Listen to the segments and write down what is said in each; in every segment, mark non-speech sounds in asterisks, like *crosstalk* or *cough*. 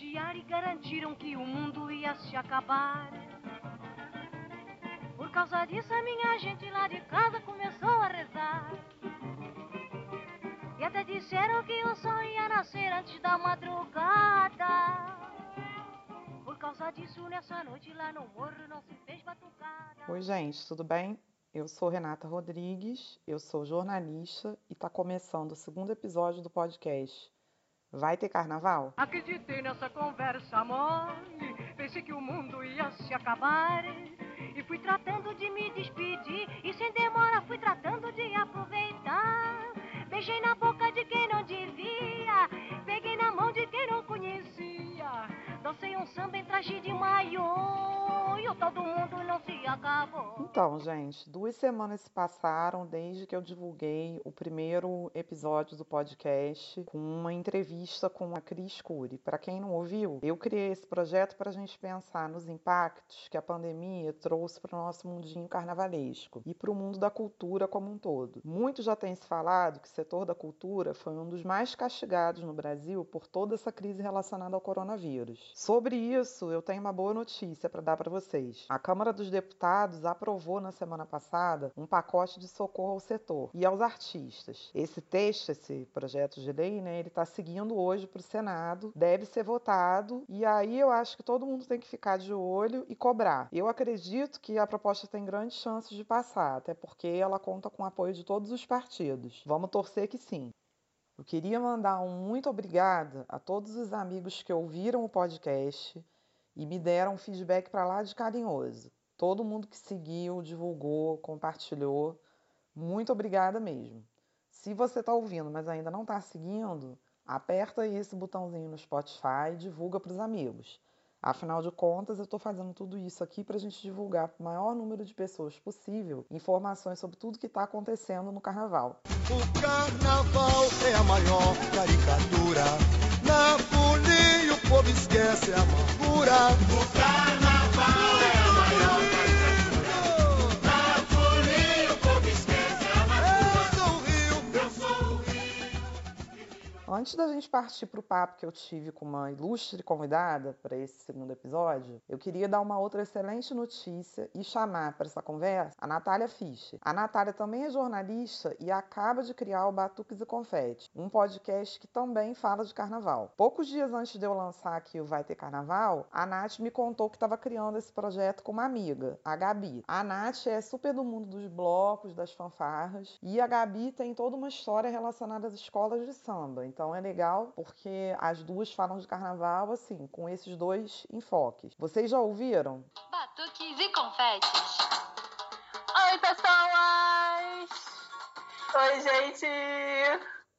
olhar e garantiram que o mundo ia se acabar. Por causa disso, a minha gente lá de casa começou a rezar. E até disseram que o sol ia nascer antes da madrugada. Por causa disso, nessa noite lá no morro não se fez batucada. Oi, gente, tudo bem? Eu sou Renata Rodrigues, eu sou jornalista e está começando o segundo episódio do podcast. Vai ter carnaval? Acreditei nessa conversa mole, pensei que o mundo ia se acabar. E fui tratando de me despedir, e sem demora fui tratando de aproveitar. Beijei na boca de quem não devia, peguei na mão de quem não conhecia. Dancei um samba em traje de maiô, e o não se acabou. Então, gente, duas semanas se passaram desde que eu divulguei o primeiro episódio do podcast com uma entrevista com a Cris Cury. Para quem não ouviu, eu criei esse projeto para a gente pensar nos impactos que a pandemia trouxe para o nosso mundinho carnavalesco e para o mundo da cultura como um todo. Muito já tem se falado que o setor da cultura foi um dos mais castigados no Brasil por toda essa crise relacionada ao coronavírus. Sobre isso, eu tenho uma boa notícia para dar para vocês. A Câmara dos Deputados aprovou na semana passada um pacote de socorro ao setor e aos artistas. Esse texto, esse projeto de lei, né, ele está seguindo hoje para o Senado, deve ser votado e aí eu acho que todo mundo tem que ficar de olho e cobrar. Eu acredito que a proposta tem grandes chances de passar, até porque ela conta com o apoio de todos os partidos. Vamos torcer que sim. Eu queria mandar um muito obrigada a todos os amigos que ouviram o podcast e me deram um feedback para lá de carinhoso. Todo mundo que seguiu, divulgou, compartilhou, muito obrigada mesmo. Se você está ouvindo, mas ainda não está seguindo, aperta aí esse botãozinho no Spotify e divulga para os amigos. Afinal de contas, eu estou fazendo tudo isso aqui para a gente divulgar para o maior número de pessoas possível informações sobre tudo que está acontecendo no carnaval. O carnaval é a maior caricatura. Na folia o povo esquece a amargura. Antes da gente partir para o papo que eu tive com uma ilustre convidada para esse segundo episódio, eu queria dar uma outra excelente notícia e chamar para essa conversa a Natália Fischer. A Natália também é jornalista e acaba de criar o Batuques e Confete, um podcast que também fala de carnaval. Poucos dias antes de eu lançar aqui o Vai Ter Carnaval, a Nath me contou que estava criando esse projeto com uma amiga, a Gabi. A Nath é super do mundo dos blocos, das fanfarras, e a Gabi tem toda uma história relacionada às escolas de samba. Então é legal porque as duas falam de carnaval assim, com esses dois enfoques. Vocês já ouviram? Batuques e confetes. Oi, pessoas! Oi, gente!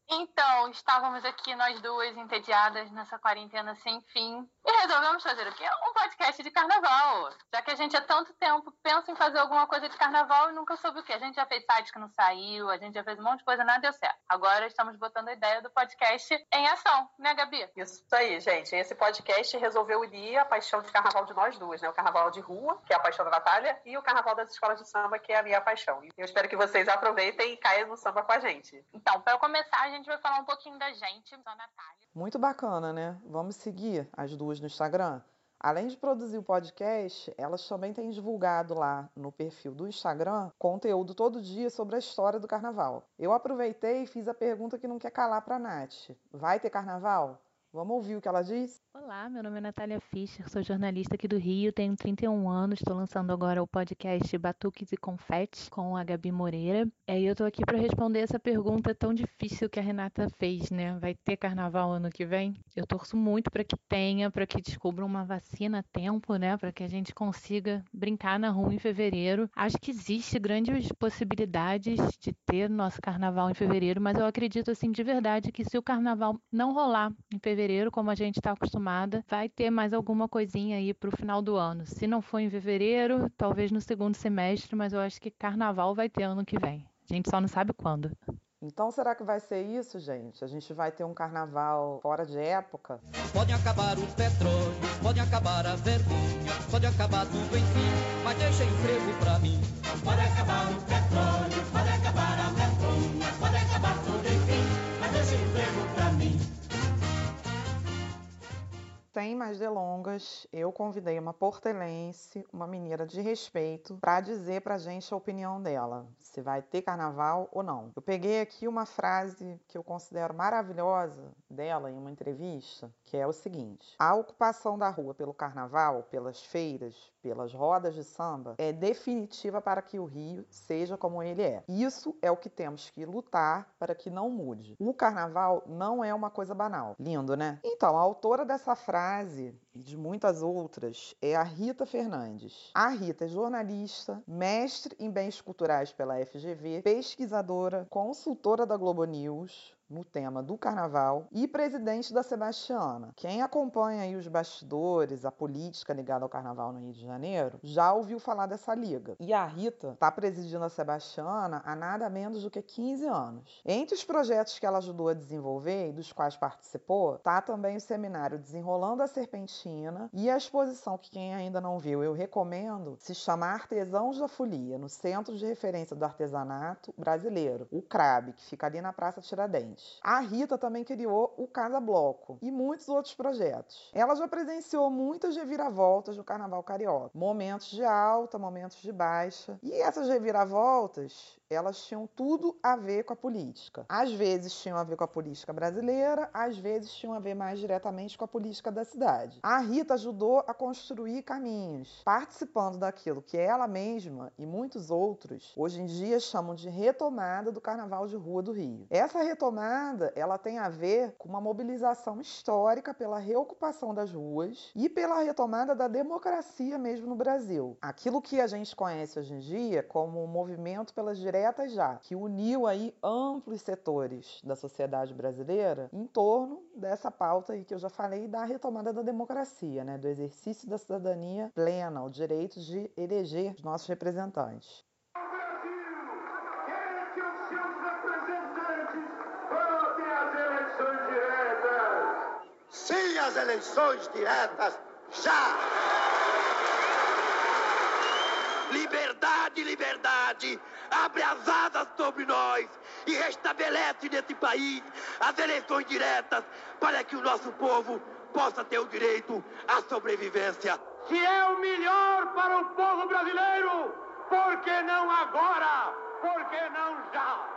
Então, estávamos aqui nós duas entediadas nessa quarentena sem fim resolvemos fazer o quê? Um podcast de carnaval. Já que a gente há tanto tempo pensa em fazer alguma coisa de carnaval e nunca soube o quê. A gente já fez site que não saiu, a gente já fez um monte de coisa, nada deu certo. Agora estamos botando a ideia do podcast em ação, né, Gabi? Isso aí, gente. Esse podcast resolveu unir a paixão de carnaval de nós duas, né? O carnaval de rua, que é a paixão da Natália, e o carnaval das escolas de samba, que é a minha paixão. E eu espero que vocês aproveitem e caiam no samba com a gente. Então, para começar, a gente vai falar um pouquinho da gente, da Natália. Muito bacana, né? Vamos seguir as duas no Instagram? Além de produzir o podcast, elas também têm divulgado lá no perfil do Instagram conteúdo todo dia sobre a história do carnaval. Eu aproveitei e fiz a pergunta que não quer calar para a Nath. Vai ter carnaval? Vamos ouvir o que ela diz? Olá, meu nome é Natália Fischer, sou jornalista aqui do Rio, tenho 31 anos, estou lançando agora o podcast Batuques e Confetes com a Gabi Moreira. E aí eu tô aqui para responder essa pergunta tão difícil que a Renata fez, né? Vai ter carnaval ano que vem? Eu torço muito para que tenha, para que descubram uma vacina a tempo, né? Para que a gente consiga brincar na rua em fevereiro. Acho que existe grandes possibilidades de ter nosso carnaval em fevereiro, mas eu acredito assim de verdade que se o carnaval não rolar em fevereiro, como a gente está acostumado vai ter mais alguma coisinha aí para o final do ano. Se não for em fevereiro, talvez no segundo semestre, mas eu acho que carnaval vai ter ano que vem. A gente só não sabe quando. Então será que vai ser isso, gente? A gente vai ter um carnaval fora de época? Pode acabar o petróleo, pode acabar a vergonha, pode acabar tudo enfim, mas deixa emprego pra mim. Pode acabar o petróleo, pode acabar sem mais delongas, eu convidei uma portelense, uma menina de respeito, para dizer pra gente a opinião dela, se vai ter carnaval ou não. Eu peguei aqui uma frase que eu considero maravilhosa dela em uma entrevista, que é o seguinte: A ocupação da rua pelo carnaval, pelas feiras, pelas rodas de samba, é definitiva para que o Rio seja como ele é. Isso é o que temos que lutar para que não mude. O carnaval não é uma coisa banal. Lindo, né? Então, a autora dessa frase e de muitas outras é a Rita Fernandes. A Rita é jornalista, mestre em bens culturais pela FGV, pesquisadora, consultora da Globo News, no tema do carnaval e presidente da Sebastiana. Quem acompanha aí os bastidores, a política ligada ao carnaval no Rio de Janeiro, já ouviu falar dessa liga. E a Rita está presidindo a Sebastiana há nada menos do que 15 anos. Entre os projetos que ela ajudou a desenvolver e dos quais participou, está também o seminário Desenrolando a Serpentina e a exposição que quem ainda não viu, eu recomendo, se chama Artesãos da Folia, no Centro de Referência do Artesanato Brasileiro, o CRAB, que fica ali na Praça Tiradentes. A Rita também criou o Casa Bloco e muitos outros projetos. Ela já presenciou muitas reviravoltas no Carnaval Carioca, momentos de alta, momentos de baixa. E essas reviravoltas, elas tinham tudo a ver com a política. Às vezes tinham a ver com a política brasileira, às vezes tinham a ver mais diretamente com a política da cidade. A Rita ajudou a construir caminhos, participando daquilo que ela mesma e muitos outros hoje em dia chamam de retomada do Carnaval de Rua do Rio. Essa retomada, ela tem a ver com uma mobilização histórica pela reocupação das ruas e pela retomada da democracia mesmo no Brasil. Aquilo que a gente conhece hoje em dia como o movimento pelas diretas já, que uniu aí amplos setores da sociedade brasileira em torno dessa pauta aí que eu já falei da retomada da democracia, né, do exercício da cidadania plena, o direito de eleger os nossos representantes. Sim, as eleições diretas já! Liberdade, liberdade, abre as asas sobre nós e restabelece nesse país as eleições diretas para que o nosso povo possa ter o direito à sobrevivência. Se é o melhor para o povo brasileiro, por que não agora? Por que não já?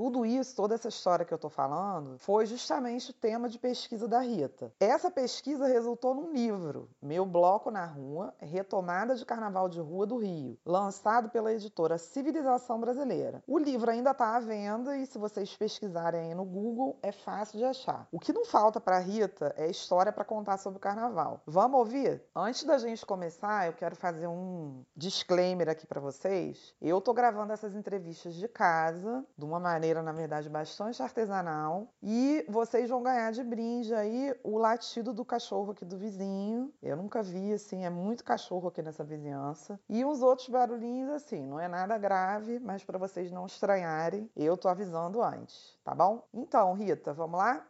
Tudo isso, toda essa história que eu estou falando, foi justamente o tema de pesquisa da Rita. Essa pesquisa resultou num livro, Meu Bloco na Rua, Retomada de Carnaval de Rua do Rio, lançado pela editora Civilização Brasileira. O livro ainda está à venda e se vocês pesquisarem aí no Google, é fácil de achar. O que não falta para Rita é história para contar sobre o carnaval. Vamos ouvir? Antes da gente começar, eu quero fazer um disclaimer aqui para vocês. Eu estou gravando essas entrevistas de casa, de uma maneira maneira, na verdade, bastante artesanal. E vocês vão ganhar de brinde aí o latido do cachorro aqui do vizinho. Eu nunca vi, assim, é muito cachorro aqui nessa vizinhança. E uns outros barulhinhos, assim, não é nada grave, mas para vocês não estranharem, eu tô avisando antes, tá bom? Então, Rita, vamos lá?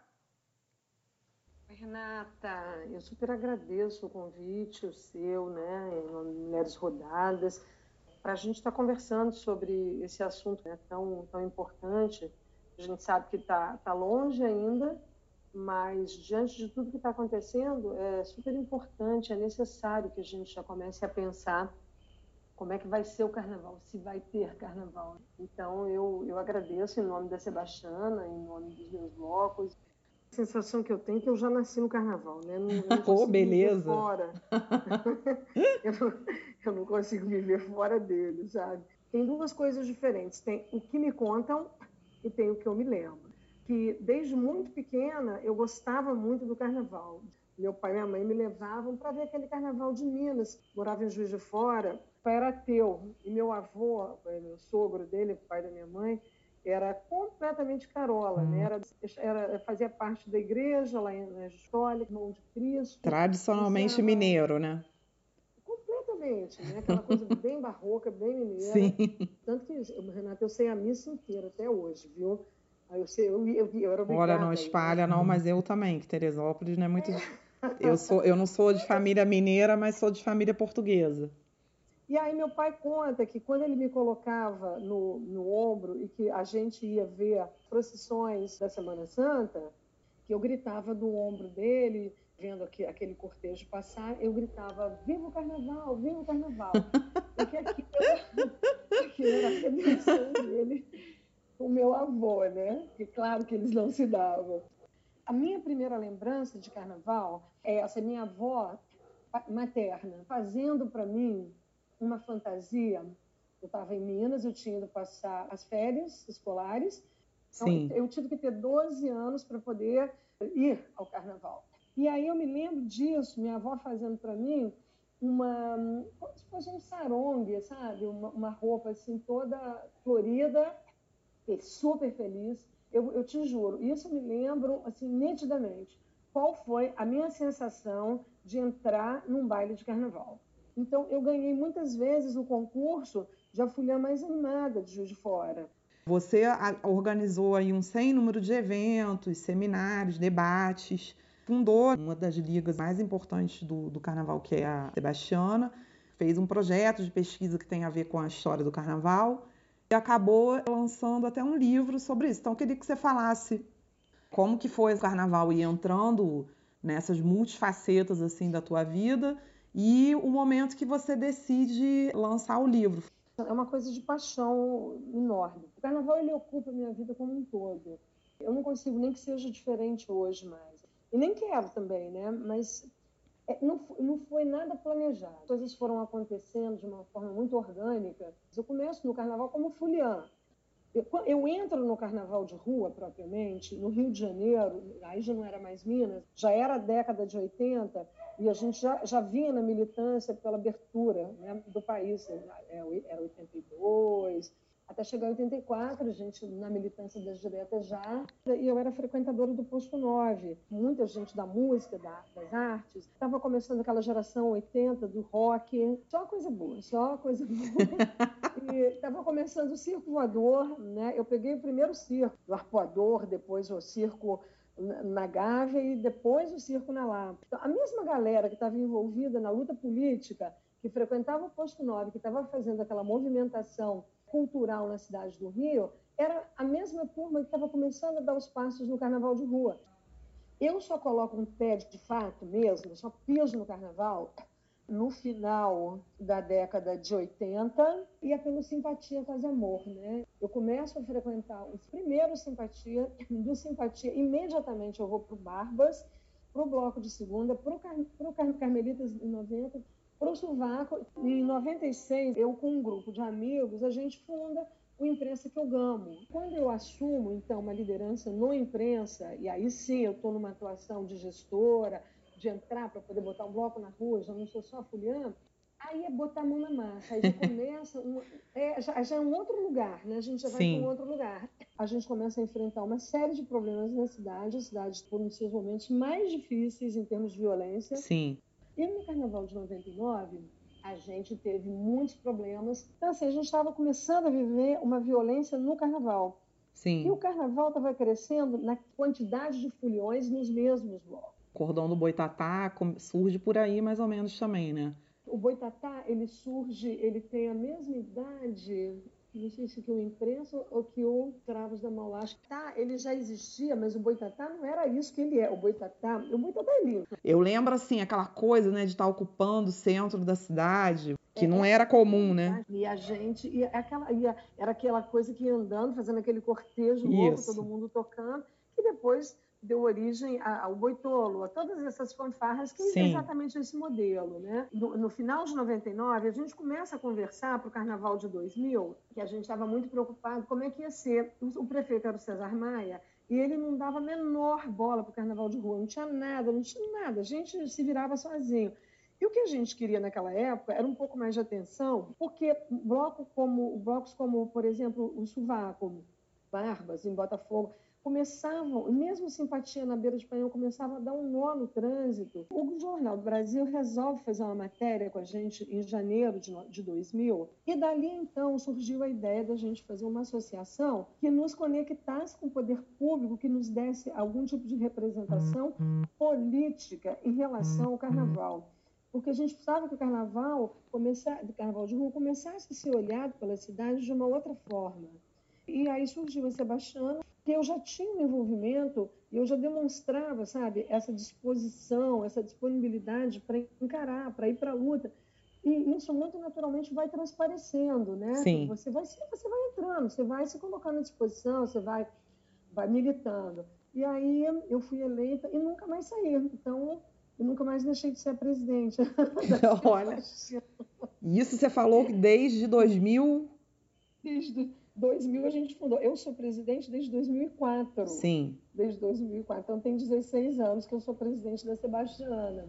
Renata, eu super agradeço o convite, o seu, né, Mulheres Rodadas para a gente estar tá conversando sobre esse assunto né, tão, tão importante. A gente sabe que está tá longe ainda, mas diante de tudo que está acontecendo, é super importante, é necessário que a gente já comece a pensar como é que vai ser o carnaval, se vai ter carnaval. Então, eu, eu agradeço em nome da Sebastiana, em nome dos meus blocos. Sensação que eu tenho é que eu já nasci no carnaval, né? Não, não *laughs* Pô, beleza. Fora. *laughs* eu, não, eu não consigo viver fora dele, sabe? Tem duas coisas diferentes. Tem o que me contam e tem o que eu me lembro. Que desde muito pequena eu gostava muito do carnaval. Meu pai e minha mãe me levavam para ver aquele carnaval de Minas. Morava em Juiz de Fora. O pai era ateu e meu avô, meu sogro dele, pai da minha mãe, era completamente carola, né? Hum. Era, era, fazia parte da igreja lá na História, irmão de Cristo. Tradicionalmente mineiro, né? Completamente, né? Aquela coisa *laughs* bem barroca, bem mineira. Sim. Tanto que, Renato, eu sei a missa inteira até hoje, viu? Aí eu sei, eu, eu, eu era Olha, não espalha não, mas eu também, que Teresópolis não é muito... Eu, sou, eu não sou de *laughs* família mineira, mas sou de família portuguesa. E aí meu pai conta que quando ele me colocava no, no ombro e que a gente ia ver procissões da Semana Santa, que eu gritava do ombro dele, vendo aquele cortejo passar, eu gritava: Viva o carnaval, viva o carnaval! *laughs* Porque aquilo, aquilo era a redenção dele com o meu avô, né? Que claro que eles não se davam. A minha primeira lembrança de carnaval é essa minha avó materna fazendo para mim uma fantasia. Eu estava em Minas, eu tinha ido passar as férias escolares. Então, Sim. eu tive que ter 12 anos para poder ir ao carnaval. E aí eu me lembro disso, minha avó fazendo para mim uma como se fosse um sarongue, sabe? Uma, uma, roupa assim toda florida, super feliz. Eu, eu te juro, isso eu me lembro assim nitidamente. Qual foi a minha sensação de entrar num baile de carnaval? Então eu ganhei muitas vezes o concurso de a folha mais animada de Juiz de Fora. Você organizou aí um sem número de eventos, seminários, debates fundou uma das ligas mais importantes do, do carnaval, que é a Sebastiana, fez um projeto de pesquisa que tem a ver com a história do carnaval e acabou lançando até um livro sobre isso. Então, eu queria que você falasse como que foi o carnaval e entrando nessas multifacetas assim da tua vida e o momento que você decide lançar o livro. É uma coisa de paixão enorme. O carnaval ele ocupa a minha vida como um todo. Eu não consigo nem que seja diferente hoje mais. E nem quero também, né? Mas é, não, não foi nada planejado. As coisas foram acontecendo de uma forma muito orgânica. Eu começo no carnaval como fuliã. Eu, eu, entro no carnaval de rua, propriamente, no Rio de Janeiro, aí já não era mais Minas, já era a década de 80, e a gente já, já vinha na militância pela abertura né, do país. Era 82, até chegar em 84, a gente na militância das diretas já, e eu era frequentadora do Posto 9. Muita gente da música, da, das artes. Estava começando aquela geração 80 do rock, só coisa boa, só coisa boa. *laughs* e estava começando o circo voador, né? Eu peguei o primeiro circo, o arpoador, depois o circo na Gávea e depois o circo na Lapa. Então, a mesma galera que estava envolvida na luta política, que frequentava o Posto 9, que estava fazendo aquela movimentação cultural na cidade do Rio era a mesma turma que estava começando a dar os passos no carnaval de rua. Eu só coloco um pé de fato mesmo, só piso no carnaval no final da década de 80 e é pelo Simpatia Faz Amor, né? Eu começo a frequentar os primeiros Simpatia, *laughs* do Simpatia imediatamente eu vou para o Barbas, para o Bloco de Segunda, para o Car Carmelitas em 90, para o sovaco. Em 96, eu com um grupo de amigos, a gente funda o Imprensa que eu gamo. Quando eu assumo, então, uma liderança no imprensa, e aí sim eu estou numa atuação de gestora, de entrar para poder botar um bloco na rua, já não sou só fulhano, aí é botar a mão na massa, aí já *laughs* começa, um, é, já, já, é um outro lugar, né? A gente já vai para um outro lugar. A gente começa a enfrentar uma série de problemas na cidade, a cidade por uns seus momentos mais difíceis em termos de violência. Sim. E no Carnaval de 99, a gente teve muitos problemas. Então, assim, a gente estava começando a viver uma violência no Carnaval. Sim. E o Carnaval estava crescendo na quantidade de foliões nos mesmos blocos. O cordão do Boitatá surge por aí mais ou menos também, né? O Boitatá, ele surge, ele tem a mesma idade não sei se que o imprensa ou que o Travos da Mauá. Tá, ele já existia, mas o Boitatá não era isso que ele é. O Boitatá, o Boitatá é lindo. Eu lembro, assim, aquela coisa, né, de estar ocupando o centro da cidade, que é, não era comum, né? E a gente, e aquela, e era aquela coisa que ia andando, fazendo aquele cortejo louco, todo mundo tocando, que depois deu origem ao boitolo, a todas essas fanfarras que Sim. é exatamente esse modelo. Né? No, no, final de 99, a gente começa a conversar para o Carnaval de 2000, que a gente estava muito preocupado como é que ia ser. O, o prefeito era o Cesar Maia, e ele não dava a menor bola para o Carnaval de Rua, não tinha nada, não tinha nada, a gente se virava sozinho. E o que a gente queria naquela época era um pouco mais de atenção, porque bloco como, blocos como, por exemplo, o Suvaco, Barbas, em Botafogo, começavam, mesmo simpatia na beira de Panhão, começava a dar um nó no trânsito. O Jornal do Brasil resolve fazer uma matéria com a gente em janeiro de 2000 e dali então surgiu a ideia da gente fazer uma associação que nos conectasse com o poder público, que nos desse algum tipo de representação política em relação ao carnaval porque a gente precisava que o carnaval, começar, o carnaval de rua começasse a ser olhado pela cidade de uma outra forma. E aí surgiu a Sebastiana, que eu já tinha um envolvimento e eu já demonstrava, sabe, essa disposição, essa disponibilidade para encarar, para ir para a luta. E isso muito naturalmente vai transparecendo, né? Sim. Você vai, você vai entrando, você vai se colocando à disposição, você vai, vai militando. E aí eu fui eleita e nunca mais saí. Então, eu nunca mais deixei de ser a presidente. *laughs* Olha, isso você falou que desde 2000... Desde 2000 a gente fundou. Eu sou presidente desde 2004. Sim. Desde 2004. Então, tem 16 anos que eu sou presidente da Sebastiana.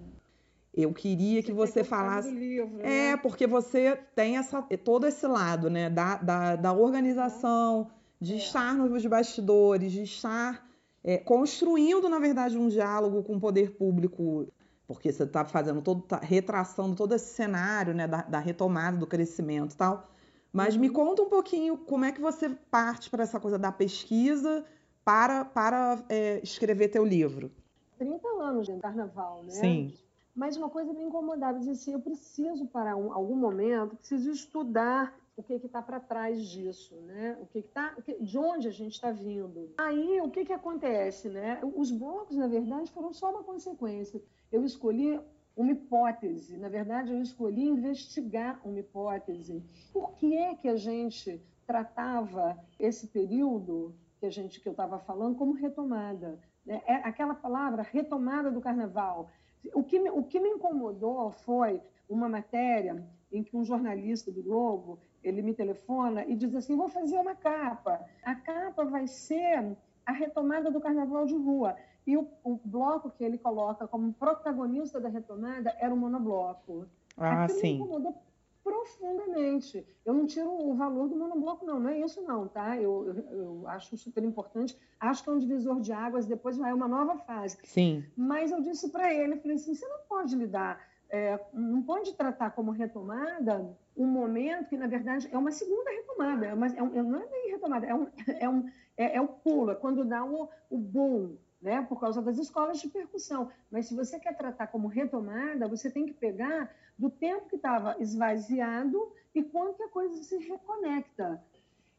Eu queria que você, falasse. Livro, né? É, porque você tem essa, todo esse lado, né? Da, da, da organização, de é. estar nos bastidores, de estar é, construindo, na verdade, um diálogo com o poder público. Porque você está fazendo todo, tá retraçando todo esse cenário, né? Da, da retomada do crescimento e tal. Mas me conta um pouquinho como é que você parte para essa coisa da pesquisa para, para é, escrever teu livro. 30 anos de carnaval, né? Sim. Mas uma coisa me incomodava, dizia assim, eu preciso para um, algum momento, preciso estudar o que está para trás disso, né? O que está, de onde a gente está vindo. Aí o que que acontece, né? Os blocos, na verdade, foram só uma consequência. Eu escolhi uma hipótese, na verdade, eu escolhi investigar uma hipótese. Por que é que a gente tratava esse período que a gente que eu estava falando como retomada? Né? É aquela palavra retomada do carnaval o que, me, o que me incomodou foi uma matéria em que um jornalista do Globo ele me telefona e diz assim: vou fazer uma capa. A capa vai ser a retomada do Carnaval de Rua. E o, o bloco que ele coloca como protagonista da retomada era o monobloco. Ah, Aquilo sim. me incomodou profundamente. Eu não tiro o valor do monobloco, não, não é isso não, tá? Eu, eu, eu, acho super importante, acho que é um divisor de águas, depois vai uma nova fase. Sim. Mas eu disse para ele, falei assim, você não pode lidar, é, não pode tratar como retomada um momento que, na verdade, é uma segunda retomada, é uma, é um, não é nem retomada, é um, *laughs* é um é, é o pulo, é quando dá o, o boom, né, por causa das escolas de percussão. Mas se você quer tratar como retomada, você tem que pegar do tempo que estava esvaziado e quando que a coisa se reconecta.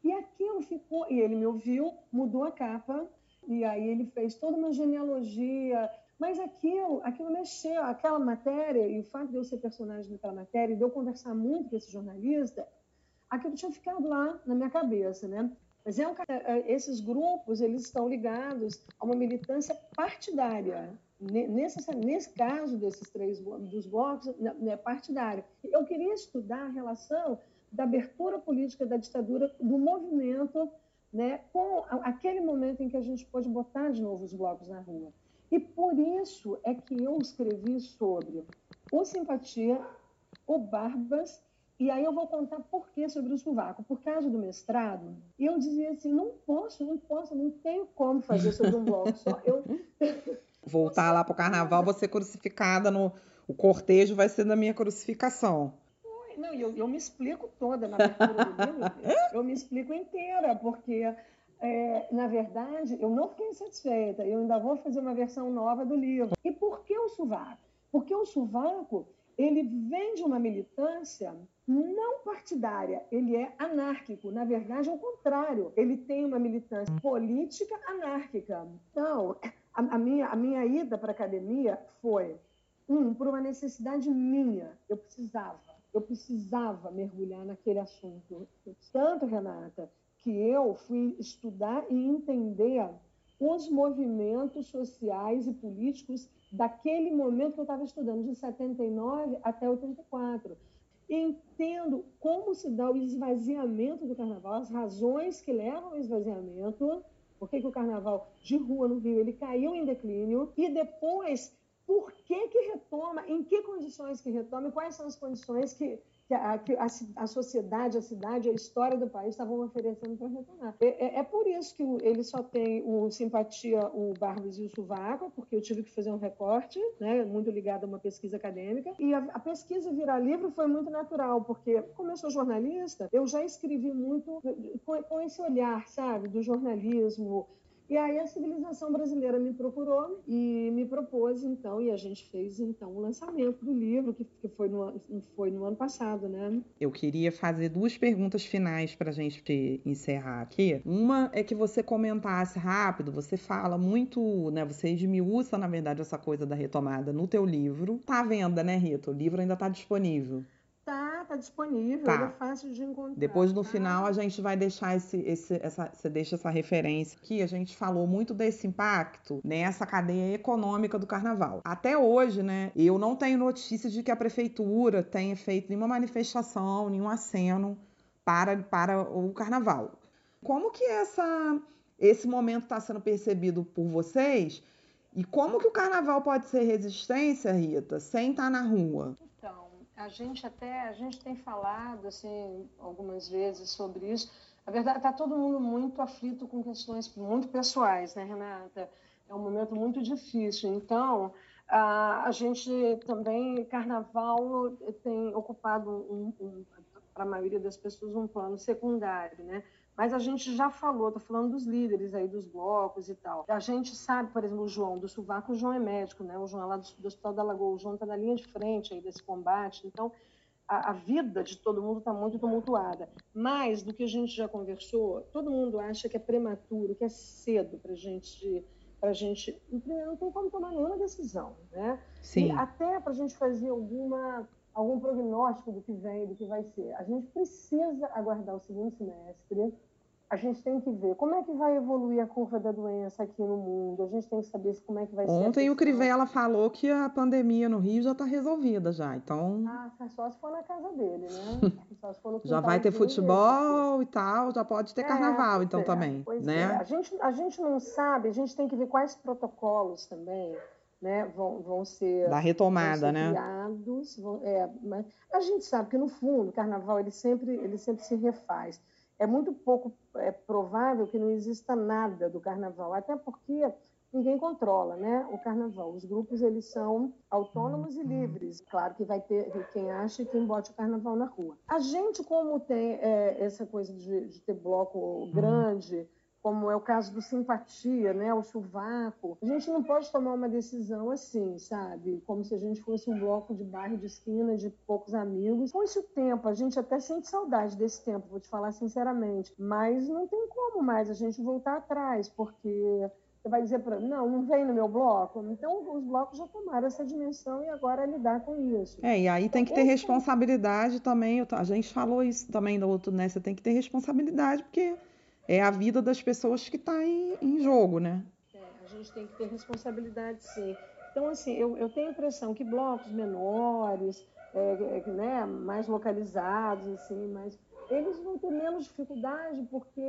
E aquilo ficou, e ele me ouviu, mudou a capa, e aí ele fez toda uma genealogia, mas aquilo, aquilo mexeu, aquela matéria, e o fato de eu ser personagem daquela matéria, e de eu conversar muito com esse jornalista, aquilo tinha ficado lá na minha cabeça, né? Mas é um, é, esses grupos, eles estão ligados a uma militância partidária, nesse, nesse caso desses três dos blocos, né, partidária. Eu queria estudar a relação da abertura política da ditadura do movimento né, com aquele momento em que a gente pôde botar de novo os blocos na rua. E por isso é que eu escrevi sobre o Simpatia, o Barbas, e aí eu vou contar por que sobre o sovaco. Por causa do mestrado, eu dizia assim, não posso, não posso, não tenho como fazer sobre um bloco só. Eu *laughs* voltar lá para o carnaval, vou ser crucificada no. O cortejo vai ser da minha crucificação. Não, eu, eu me explico toda na abertura do livro, *laughs* eu me explico inteira, porque, é, na verdade, eu não fiquei satisfeita, eu ainda vou fazer uma versão nova do livro. E por que o sovaco? Porque o sovaco, ele vem de uma militância não partidária, ele é anárquico. Na verdade, é o contrário, ele tem uma militância política anárquica. Então, a, a, minha, a minha ida para a academia foi, um, por uma necessidade minha. Eu precisava, eu precisava mergulhar naquele assunto. Tanto, Renata, que eu fui estudar e entender os movimentos sociais e políticos daquele momento que eu estava estudando, de 79 até 84. Entendo como se dá o esvaziamento do carnaval, as razões que levam ao esvaziamento, por que o carnaval de rua no Rio ele caiu em declínio e depois por que, que retoma, em que condições que retoma e quais são as condições que, que, a, que a, a, sociedade, a cidade, a história do país estavam oferecendo para retomar. É, é, é, por isso que ele só tem o Simpatia, o Barbas e o Suvaco, porque eu tive que fazer um recorte, né, muito ligado a uma pesquisa acadêmica. E a, a pesquisa virar livro foi muito natural, porque como eu sou jornalista, eu já escrevi muito com, com esse olhar, sabe, do jornalismo, E aí a civilização brasileira me procurou e me propôs, então, e a gente fez, então, o lançamento do livro, que, foi, no, foi no ano passado, né? Eu queria fazer duas perguntas finais para a gente encerrar aqui. Uma é que você comentasse rápido, você fala muito, né, você esmiuça, na verdade, essa coisa da retomada no teu livro. Tá à venda, né, Rita? O livro ainda está disponível. Tá, tá disponível, tá. é fácil de encontrar. Depois no tá? final a gente vai deixar esse, esse, essa, você deixa essa referência aqui. A gente falou muito desse impacto nessa cadeia econômica do carnaval. Até hoje, né, eu não tenho notícia de que a prefeitura tenha feito nenhuma manifestação, nenhum aceno para, para o carnaval. Como que essa, esse momento está sendo percebido por vocês? E como que o carnaval pode ser resistência, Rita, sem estar tá na rua? A gente até a gente tem falado assim algumas vezes sobre isso. A verdade está todo mundo muito aflito com questões muito pessoais, né, Renata? É um momento muito difícil. Então a, a gente também Carnaval tem ocupado um, um, para a maioria das pessoas um plano secundário, né? Mas a gente já falou, estou falando dos líderes aí dos blocos e tal. A gente sabe, por exemplo, o João do Suvaco, o João é médico, né? O João é lá do, do Hospital da Lagoa, o João está na linha de frente aí desse combate. Então, a, a vida de todo mundo está muito tumultuada. Mais do que a gente já conversou, todo mundo acha que é prematuro, que é cedo para gente a gente não tem como tomar nenhuma decisão, né? Sim. E até para a gente fazer alguma algum prognóstico do que vem, do que vai ser. A gente precisa aguardar o segundo semestre. A gente tem que ver como é que vai evoluir a curva da doença aqui no mundo. A gente tem que saber como é que vai Ontem ser. Ontem o Crivella falou que a pandemia no Rio já está resolvida já. Então. Ah, só se for na casa dele, né? *laughs* Só se for no já vai ter futebol dele. e tal, já pode ter é, carnaval então é, também, né? É. A gente a gente não sabe. A gente tem que ver quais protocolos também né, vão, vão ser da retomada, ser né? Criados, vão, é, mas a gente sabe que no fundo o carnaval ele sempre ele sempre se refaz. É muito pouco é, provável que não exista nada do carnaval, até porque ninguém controla, né? O carnaval. Os grupos eles são autônomos e livres. Claro que vai ter quem acha e quem bote o carnaval na rua. A gente como tem é, essa coisa de, de ter bloco grande como é o caso do simpatia, né, o sovaco. A gente não pode tomar uma decisão assim, sabe? Como se a gente fosse um bloco de bairro de esquina de poucos amigos. Com esse tempo, a gente até sente saudade desse tempo, vou te falar sinceramente. Mas não tem como mais a gente voltar atrás, porque você vai dizer para não, não vem no meu bloco. Então, os blocos já tomaram essa dimensão e agora é lidar com isso. É, e aí tem que ter responsabilidade também. A gente falou isso também do outro, né? Você tem que ter responsabilidade, porque é a vida das pessoas que está em, em, jogo, né? É, a gente tem que ter responsabilidade, sim. Então, assim, eu, eu tenho a impressão que blocos menores, é, é, né, mais localizados, assim, mas eles vão ter menos dificuldade porque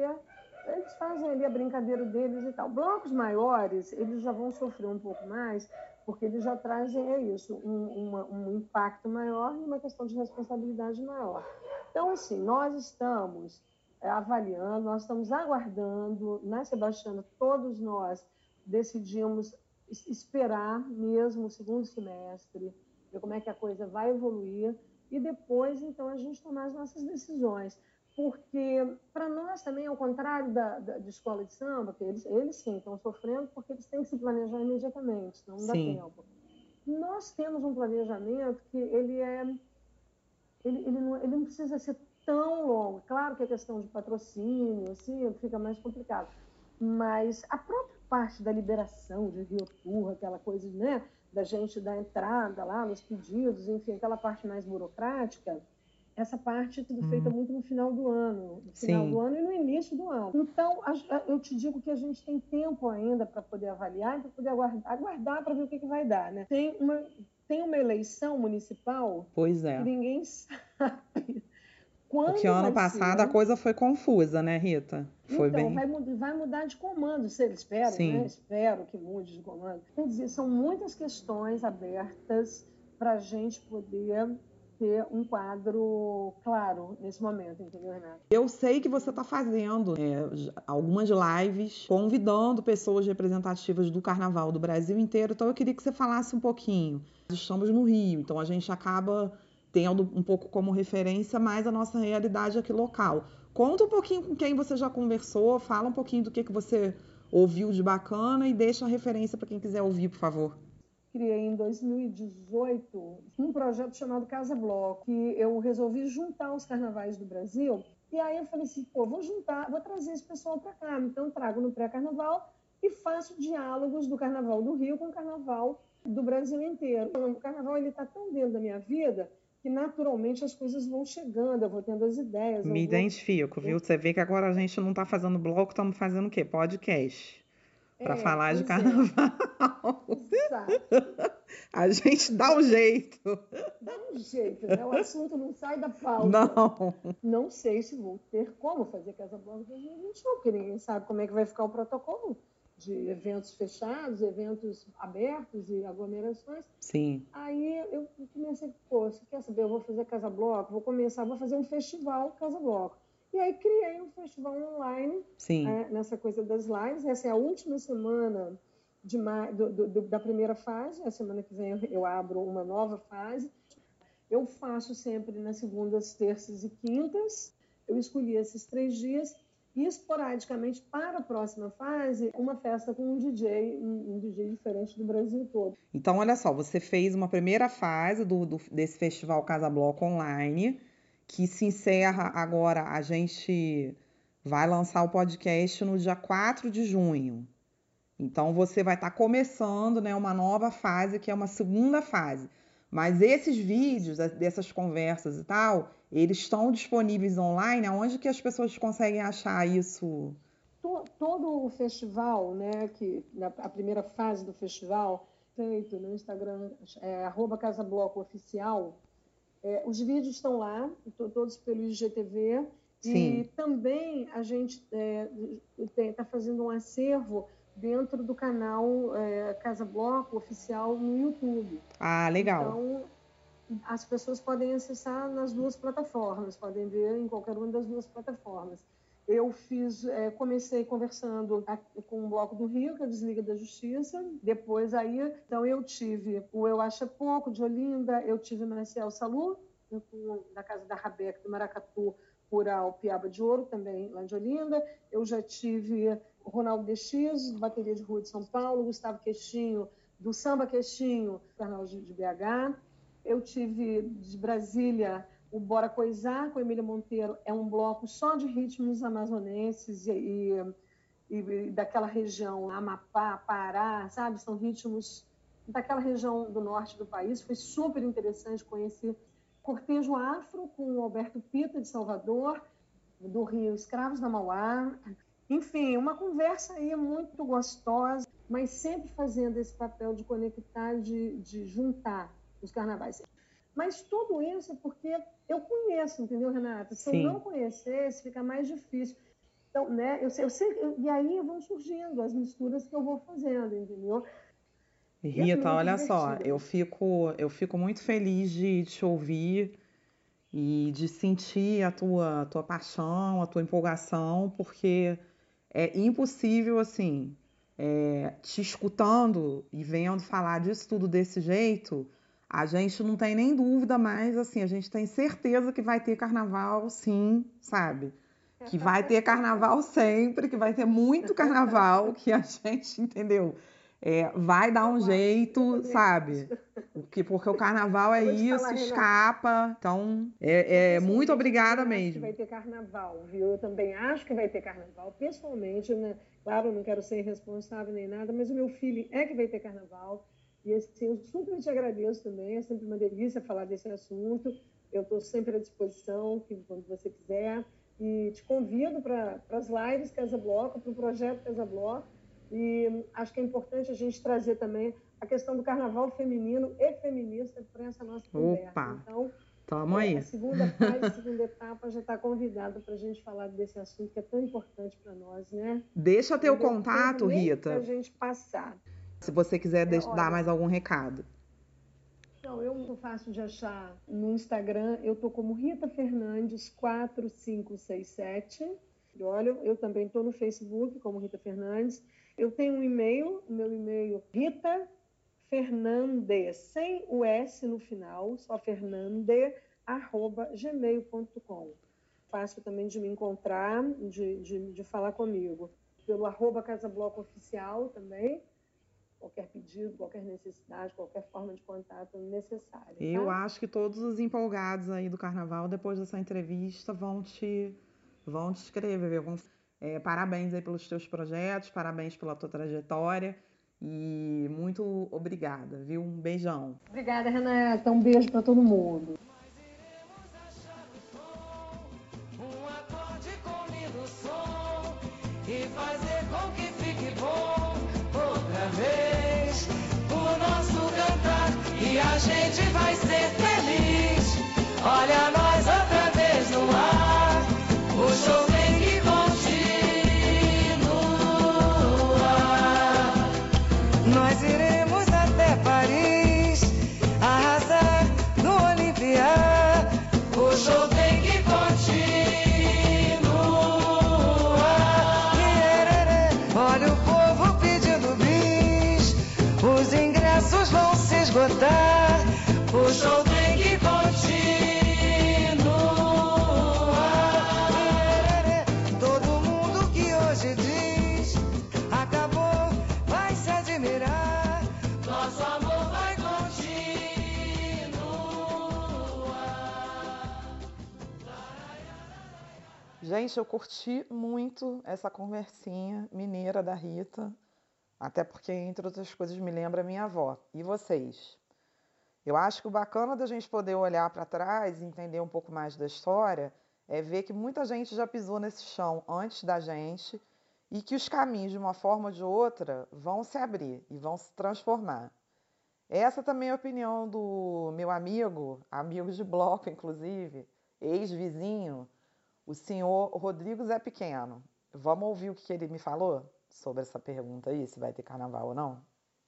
eles fazem ali a brincadeira deles e tal. Blocos maiores, eles já vão sofrer um pouco mais, porque eles já trazem, é isso, um, uma, um impacto maior e uma questão de responsabilidade maior. Então, assim, nós estamos avaliando, nós estamos aguardando, né, Sebastiana? Todos nós decidimos esperar mesmo o segundo semestre, ver como é que a coisa vai evoluir e depois, então, a gente tomar as nossas decisões. Porque, para nós também, ao contrário da, da, de escola de samba, que eles, eles sim estão sofrendo porque eles têm que se planejar imediatamente, senão não dá sim. tempo. Nós temos um planejamento que ele é. Ele, ele, não, ele não precisa ser tão longo. Claro que a questão de patrocínio assim, fica mais complicado, mas a própria parte da liberação de Rio Tour, aquela coisa né, da gente dar entrada lá nos pedidos, enfim, aquela parte mais burocrática, essa parte é tudo uhum. feita muito no final do ano, no final Sim. do ano e no início do ano. Então, eu te digo que a gente tem tempo ainda para poder avaliar e para poder aguardar, aguardar para ver o que, que vai dar. Né? Tem, uma, tem uma eleição municipal pois é. que ninguém *laughs* sabe quando Porque ano passado ser... a coisa foi confusa, né, Rita? Foi então, bem... vai, vai mudar de comando, se eles esperam, né? Espero que mude de comando. Quer dizer, são muitas questões abertas para a gente poder ter um quadro claro nesse momento, entendeu, Renato? Eu sei que você está fazendo é, algumas lives convidando pessoas representativas do Carnaval do Brasil inteiro, então eu queria que você falasse um pouquinho. Estamos no Rio, então a gente acaba tendo um pouco como referência mais a nossa realidade aqui local. Conta um pouquinho com quem você já conversou, fala um pouquinho do que, que você ouviu de bacana e deixa a referência para quem quiser ouvir, por favor. Criei em 2018 um projeto chamado Casa Bloco, que eu resolvi juntar os carnavais do Brasil. E aí eu falei assim, pô, vou juntar, vou trazer esse pessoal para cá. Então trago no pré-carnaval e faço diálogos do Carnaval do Rio com o Carnaval do Brasil inteiro. O Carnaval ele está tão dentro da minha vida que naturalmente as coisas vão chegando, eu vou tendo as ideias. Me vou... identifico, viu? Você vê que agora a gente não está fazendo bloco, estamos fazendo o quê? Podcast. Para é, falar de é. carnaval. É. Exato. *laughs* A gente dá um jeito. Dá um jeito, né? O assunto não sai da pauta. Não. Não sei se vou ter como fazer Casa Bloco 2021, porque ninguém sabe como é que vai ficar o protocolo de eventos fechados, eventos abertos e aglomerações. Sim. Aí eu comecei, pô, você quer saber, eu vou fazer Casa Bloco, vou começar, vou fazer um festival Casa Bloco. E aí criei um festival online, é, nessa coisa das lives. Essa é a última semana de, do, do, da primeira fase. A semana que vem eu abro uma nova fase. Eu faço sempre nas segundas, terças e quintas. Eu escolhi esses três dias e esporadicamente para a próxima fase uma festa com um DJ, um, um DJ diferente do Brasil todo. Então, olha só, você fez uma primeira fase do, do, desse festival Casa Bloco online, que se encerra agora. A gente vai lançar o podcast no dia 4 de junho. Então, você vai estar tá começando né, uma nova fase, que é uma segunda fase. Mas esses vídeos dessas conversas e tal, eles estão disponíveis online? Aonde que as pessoas conseguem achar isso? Todo o festival, né, que a primeira fase do festival, feito no Instagram, é, arroba Casa Bloco Oficial, é, os vídeos estão lá, todos pelo IGTV, Sim. e também a gente está é, tá fazendo um acervo dentro do canal é, Casa Bloco Oficial no YouTube. Ah, legal. Então, as pessoas podem acessar nas duas plataformas, podem ver em qualquer uma das duas plataformas. Eu fiz, é, comecei conversando com o Bloco do Rio, que é a Desliga da Justiça. Depois aí, então eu tive o Eu Acho Pouco, de Olinda, eu tive Marcel Salu, da Casa da Rabeca, do Maracatu, Rural Piaba de Ouro, também lá de Olinda. Eu já tive Ronaldo DX, Bateria de Rua de São Paulo, Gustavo Queixinho, do Samba Queixinho, canal de BH. Eu tive de Brasília o Bora Coisar, com Emília Monteiro, é um bloco só de ritmos amazonenses e, e, e, daquela região, Amapá, Pará, sabe? São ritmos daquela região do norte do país. Foi super interessante conhecer Cortejo Afro com o Alberto Pita, de Salvador, do Rio Escravos da Mauá. Enfim, uma conversa aí muito gostosa, mas sempre fazendo esse papel de conectar, de, de juntar os carnavais. Mas tudo isso é porque eu conheço, entendeu, Renata? Se Sim. eu não conhecesse, fica mais difícil. Então, né, eu sei, eu sei, e aí vão surgindo as misturas que eu vou fazendo, entendeu? Rita, é olha só, eu fico, eu fico muito feliz de te ouvir e de sentir a tua, a tua paixão, a tua empolgação, porque é impossível, assim, é, te escutando e vendo falar disso tudo desse jeito, a gente não tem nem dúvida, mas assim, a gente tem certeza que vai ter carnaval, sim, sabe? Que *laughs* vai ter carnaval sempre, que vai ter muito carnaval, que a *laughs* gente, entendeu? É, vai dar um jeito, sabe? Porque, porque o carnaval é isso, escapa. Então, é, é muito obrigada mesmo. vai ter carnaval, viu? Eu também acho que vai ter carnaval, pessoalmente, né? Claro, eu não quero ser irresponsável nem nada, mas o meu filho é que vai ter carnaval. E assim, eu super te agradeço também, é sempre uma delícia falar desse assunto. Eu estou sempre à disposição, quando você quiser. E te convido para as lives Casa Bloco, para o projeto Casa Bloco. E acho que é importante a gente trazer também a questão do carnaval feminino e feminista para essa nossa conversa. Opa! Então, Tamo aí. É, a segunda fase, a segunda etapa já está convidada para a gente falar desse assunto que é tão importante para nós, né? Deixa teu contato, Rita. Para a gente passar. Se você quiser é, dar mais algum recado. Não, eu sou fácil de achar no Instagram. Eu tô como Rita Fernandes 4567. Olha, eu também estou no Facebook como Rita Fernandes. Eu tenho um e-mail, meu e-mail Rita Fernandes, sem o S no final, só fernande, arroba gmail.com. Fácil também de me encontrar, de, de, de falar comigo. pelo arroba Casa Bloco Oficial também. Qualquer pedido, qualquer necessidade, qualquer forma de contato necessária. Tá? Eu acho que todos os empolgados aí do carnaval, depois dessa entrevista, vão te, vão te escrever. Vão, é, parabéns aí pelos teus projetos, parabéns pela tua trajetória. E muito obrigada, viu? Um beijão. Obrigada, Renata. Um beijo para todo mundo. e fazer com que fique bom outra vez o nosso cantar e a gente vai ser feliz. Olha nós outra esgotar. O show tem que continuar. Todo mundo que hoje diz acabou, vai se admirar. Nosso amor vai continuar. Gente, eu curti muito essa conversinha mineira da Rita, até porque, entre outras coisas, me lembra minha avó. E vocês? Eu acho que o bacana da gente poder olhar para trás e entender um pouco mais da história é ver que muita gente já pisou nesse chão antes da gente e que os caminhos, de uma forma ou de outra, vão se abrir e vão se transformar. Essa também é a opinião do meu amigo, amigo de bloco, inclusive, ex-vizinho, o senhor Rodrigo Zé Pequeno. Vamos ouvir o que ele me falou sobre essa pergunta aí, se vai ter carnaval ou não?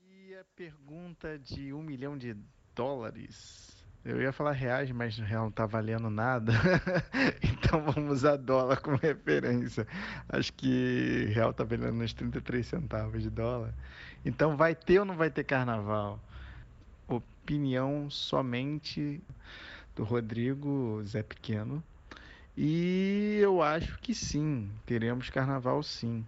E a pergunta de um milhão de dólares. Eu ia falar reais, mas no real não tá valendo nada. *laughs* então vamos usar dólar como referência. Acho que real tá valendo uns 33 centavos de dólar. Então vai ter ou não vai ter carnaval? Opinião somente do Rodrigo Zé Pequeno. E eu acho que sim, teremos carnaval sim.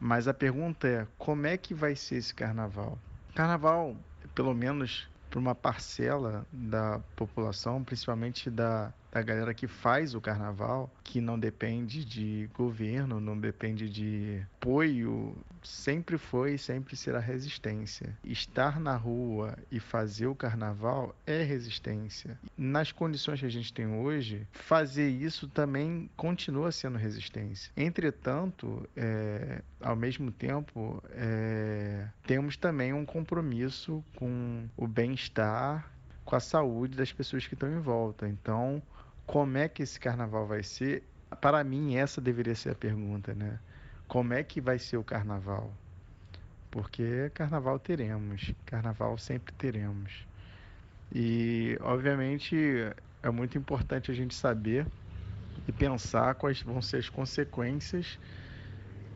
Mas a pergunta é: como é que vai ser esse carnaval? Carnaval, pelo menos para uma parcela da população, principalmente da, da galera que faz o carnaval, que não depende de governo, não depende de apoio, sempre foi e sempre será resistência. Estar na rua e fazer o carnaval é resistência. Nas condições que a gente tem hoje, fazer isso também continua sendo resistência. Entretanto, é, ao mesmo tempo, é, temos também um compromisso com o bem-estar, com a saúde das pessoas que estão em volta. Então, como é que esse carnaval vai ser? Para mim, essa deveria ser a pergunta, né? Como é que vai ser o carnaval? Porque carnaval teremos, carnaval sempre teremos. E, obviamente, é muito importante a gente saber e pensar quais vão ser as consequências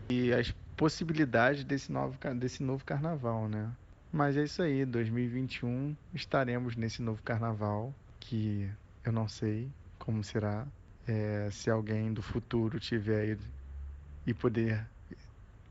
e as possibilidades desse novo, desse novo carnaval, né? Mas é isso aí, 2021 estaremos nesse novo carnaval que eu não sei como será. É, se alguém do futuro tiver aí e poder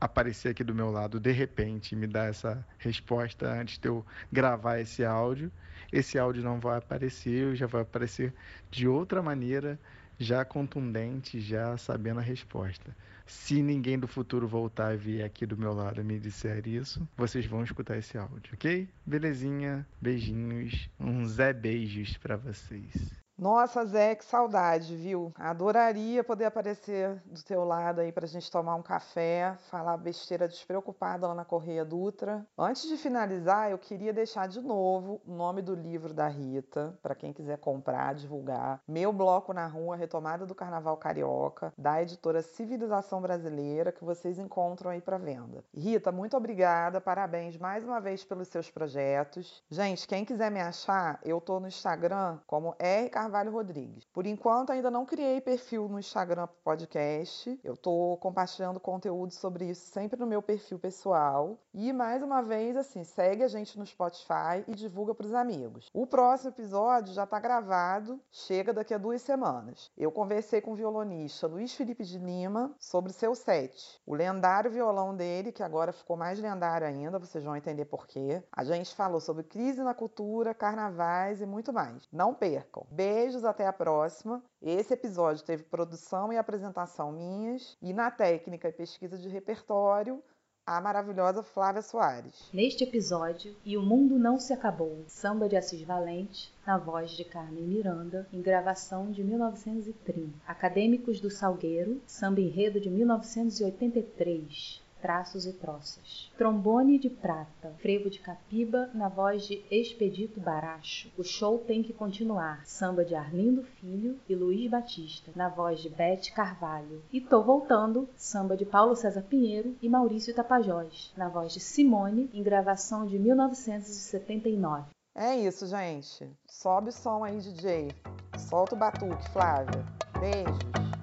aparecer aqui do meu lado de repente e me dar essa resposta antes de eu gravar esse áudio, esse áudio não vai aparecer, já vai aparecer de outra maneira, já contundente, já sabendo a resposta. Se ninguém do futuro voltar e vier aqui do meu lado e me disser isso, vocês vão escutar esse áudio, ok? Belezinha, beijinhos, uns Zé beijos pra vocês. Nossa, Zé, que saudade, viu? Adoraria poder aparecer do teu lado aí pra gente tomar um café, falar besteira despreocupada lá na Correia Dutra. Antes de finalizar, eu queria deixar de novo o nome do livro da Rita, pra quem quiser comprar, divulgar. Meu Bloco na Rua, Retomada do Carnaval Carioca, da editora Civilização Brasileira, que vocês encontram aí pra venda. Rita, muito obrigada, parabéns mais uma vez pelos seus projetos. Gente, quem quiser me achar, eu tô no Instagram como R. Carvalho Rodrigues. Por enquanto, ainda não criei perfil no Instagram podcast. Eu estou compartilhando conteúdo sobre isso sempre no meu perfil pessoal. E mais uma vez, assim, segue a gente no Spotify e divulga para os amigos. O próximo episódio já está gravado, chega daqui a duas semanas. Eu conversei com o violonista Luiz Felipe de Lima sobre seu set, o lendário violão dele, que agora ficou mais lendário ainda, vocês vão entender por quê. A gente falou sobre crise na cultura, carnavais e muito mais. Não percam. Beijos, até a próxima. Esse episódio teve produção e apresentação minhas e na técnica e pesquisa de repertório a maravilhosa Flávia Soares. Neste episódio, E o Mundo Não Se Acabou, samba de Assis Valente, na voz de Carmen Miranda, em gravação de 1930. Acadêmicos do Salgueiro, samba enredo de 1983 traços e troças. Trombone de prata, frevo de capiba na voz de Expedito Baracho. O show tem que continuar. Samba de Arlindo Filho e Luiz Batista, na voz de Bete Carvalho. E Tô Voltando, samba de Paulo César Pinheiro e Maurício Tapajós, na voz de Simone, em gravação de 1979. É isso, gente. Sobe o som aí, DJ. Solta o batuque, Flávia. Beijos.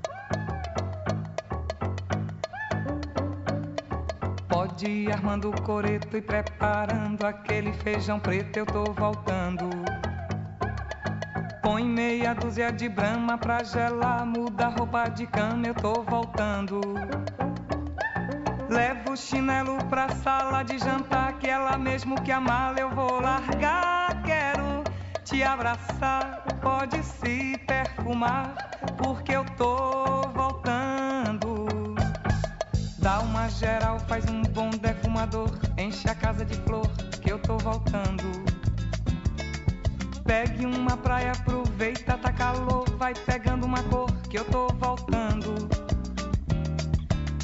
Ir armando o coreto e preparando aquele feijão preto, eu tô voltando. Põe meia dúzia de brama pra gelar, muda roupa de cama, eu tô voltando. Levo o chinelo pra sala de jantar, que ela mesmo que a mala eu vou largar. Quero te abraçar, pode se perfumar, porque eu tô voltando. Dá uma geral, faz um bom defumador. Enche a casa de flor, que eu tô voltando. Pegue uma praia, aproveita, tá calor. Vai pegando uma cor, que eu tô voltando.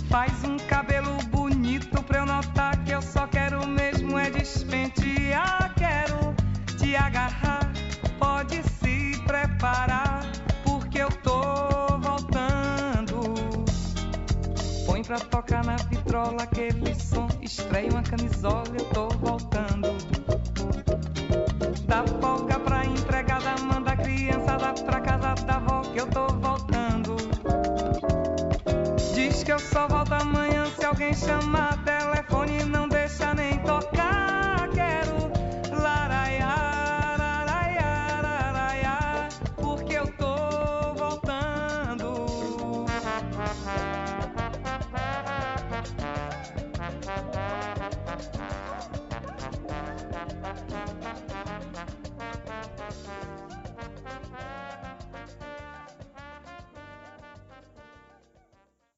Faz um cabelo bonito pra eu notar que eu só quero mesmo é despentear. Quero te agarrar, pode se preparar, pra tocar na vitrola aquele som. Estreia uma camisola, eu tô voltando. Dá folga pra empregada, manda a criançada pra casa da avó que eu tô voltando. Diz que eu só volto amanhã se alguém chamar dela.